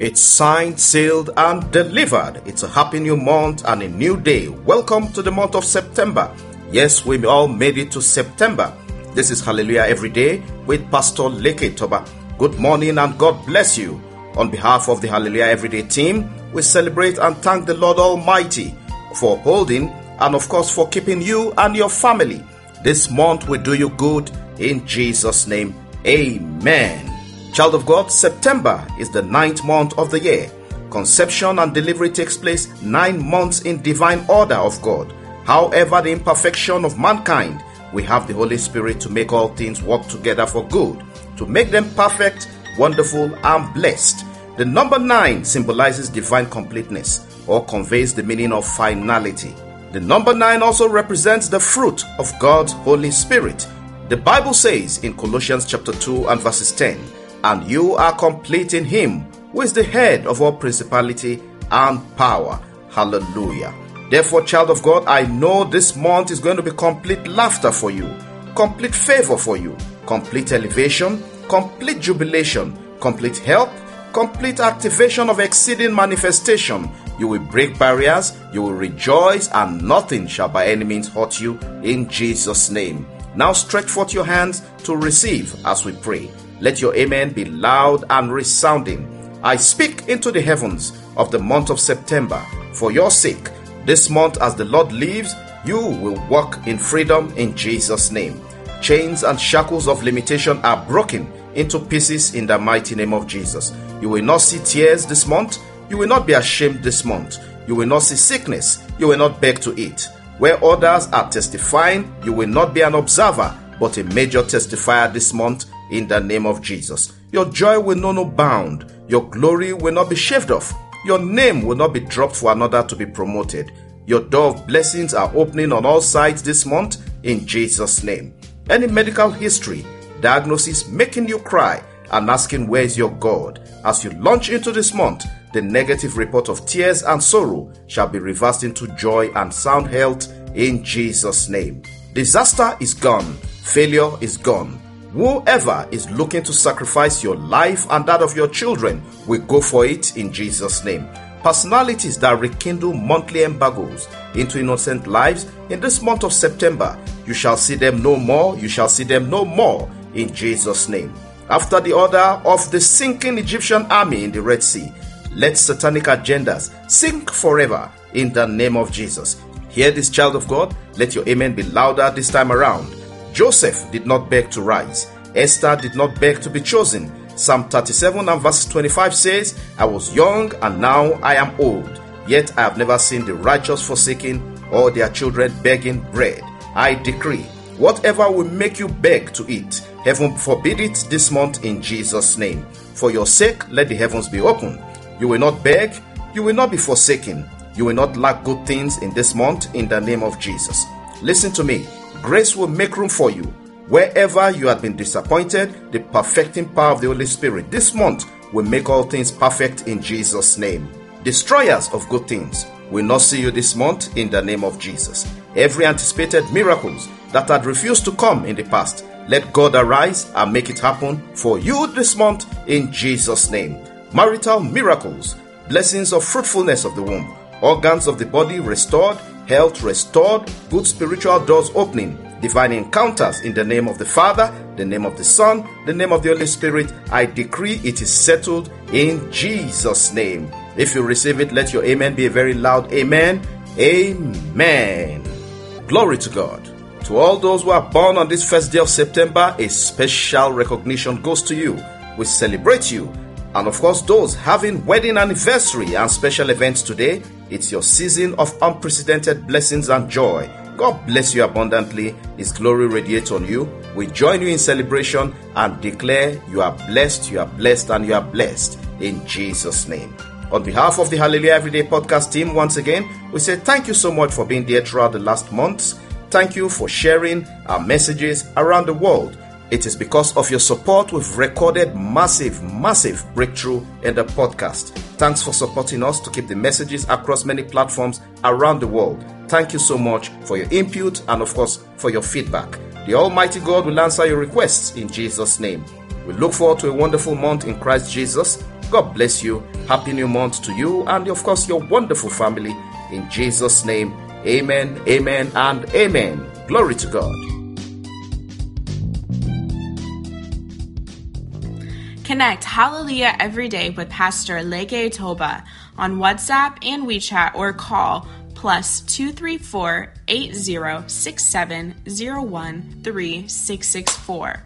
It's signed, sealed, and delivered. It's a happy new month and a new day. Welcome to the month of September. Yes, we all made it to September. This is Hallelujah Every Day with Pastor Leke Toba. Good morning and God bless you. On behalf of the Hallelujah Everyday team, we celebrate and thank the Lord Almighty for upholding and, of course, for keeping you and your family. This month will do you good in Jesus' name. Amen. Child of God, September is the ninth month of the year. Conception and delivery takes place nine months in divine order of God. However, the imperfection of mankind, we have the Holy Spirit to make all things work together for good, to make them perfect, wonderful, and blessed. The number nine symbolizes divine completeness or conveys the meaning of finality. The number nine also represents the fruit of God's Holy Spirit. The Bible says in Colossians chapter 2 and verses 10, And you are complete in him, who is the head of all principality and power. Hallelujah. Therefore, child of God, I know this month is going to be complete laughter for you, complete favor for you, complete elevation, complete jubilation, complete help, complete activation of exceeding manifestation, you will break barriers, you will rejoice, and nothing shall by any means hurt you in Jesus' name. Now stretch forth your hands to receive as we pray. Let your amen be loud and resounding. I speak into the heavens of the month of September for your sake. This month, as the Lord lives, you will walk in freedom in Jesus' name. Chains and shackles of limitation are broken into pieces in the mighty name of Jesus. You will not see tears this month. You will not be ashamed this month. You will not see sickness. You will not beg to eat. Where others are testifying, you will not be an observer, but a major testifier this month in the name of Jesus. Your joy will know no bound. Your glory will not be shaved off. Your name will not be dropped for another to be promoted. Your door of blessings are opening on all sides this month in Jesus' name. Any medical history, diagnosis making you cry and asking where is your God as you launch into this month the negative report of tears and sorrow shall be reversed into joy and sound health in Jesus' name. Disaster is gone, failure is gone. Whoever is looking to sacrifice your life and that of your children will go for it in Jesus' name. Personalities that rekindle monthly embargoes into innocent lives in this month of September, you shall see them no more, you shall see them no more in Jesus' name. After the order of the sinking Egyptian army in the Red Sea, let satanic agendas sink forever in the name of Jesus. Hear this child of God. Let your amen be louder this time around. Joseph did not beg to rise. Esther did not beg to be chosen. Psalm 37 and verse 25 says, I was young and now I am old, yet I have never seen the righteous forsaken or their children begging bread. I decree, whatever will make you beg to eat, heaven forbid it this month in Jesus' name. For your sake, let the heavens be open you will not beg, you will not be forsaken, you will not lack good things in this month in the name of Jesus. Listen to me. Grace will make room for you. Wherever you have been disappointed, the perfecting power of the Holy Spirit this month will make all things perfect in Jesus' name. Destroyers of good things will not see you this month in the name of Jesus. Every anticipated miracles that had refused to come in the past, let God arise and make it happen for you this month in Jesus' name marital miracles, blessings of fruitfulness of the womb, organs of the body restored, health restored, good spiritual doors opening, divine encounters in the name of the Father, the name of the Son, the name of the Holy Spirit. I decree it is settled in Jesus' name. If you receive it, let your amen be a very loud amen. Amen. Glory to God. To all those who are born on this first day of September, a special recognition goes to you. We celebrate you and of course, those having wedding anniversary and special events today, it's your season of unprecedented blessings and joy. God bless you abundantly. His glory radiates on you. We join you in celebration and declare you are blessed, you are blessed, and you are blessed in Jesus' name. On behalf of the Hallelujah Everyday podcast team, once again, we say thank you so much for being there throughout the last months. Thank you for sharing our messages around the world. It is because of your support we've recorded massive, massive breakthrough in the podcast. Thanks for supporting us to keep the messages across many platforms around the world. Thank you so much for your input and, of course, for your feedback. The Almighty God will answer your requests in Jesus' name. We look forward to a wonderful month in Christ Jesus. God bless you. Happy new month to you and, of course, your wonderful family. In Jesus' name, amen, amen, and amen. Glory to God. Connect Hallelujah every day with Pastor Leke Toba on WhatsApp and WeChat or call plus 234 8067 3664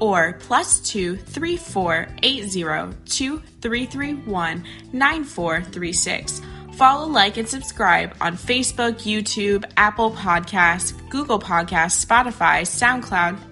or plus 234 802331 9436. Follow, like, and subscribe on Facebook, YouTube, Apple Podcasts, Google Podcasts, Spotify, SoundCloud,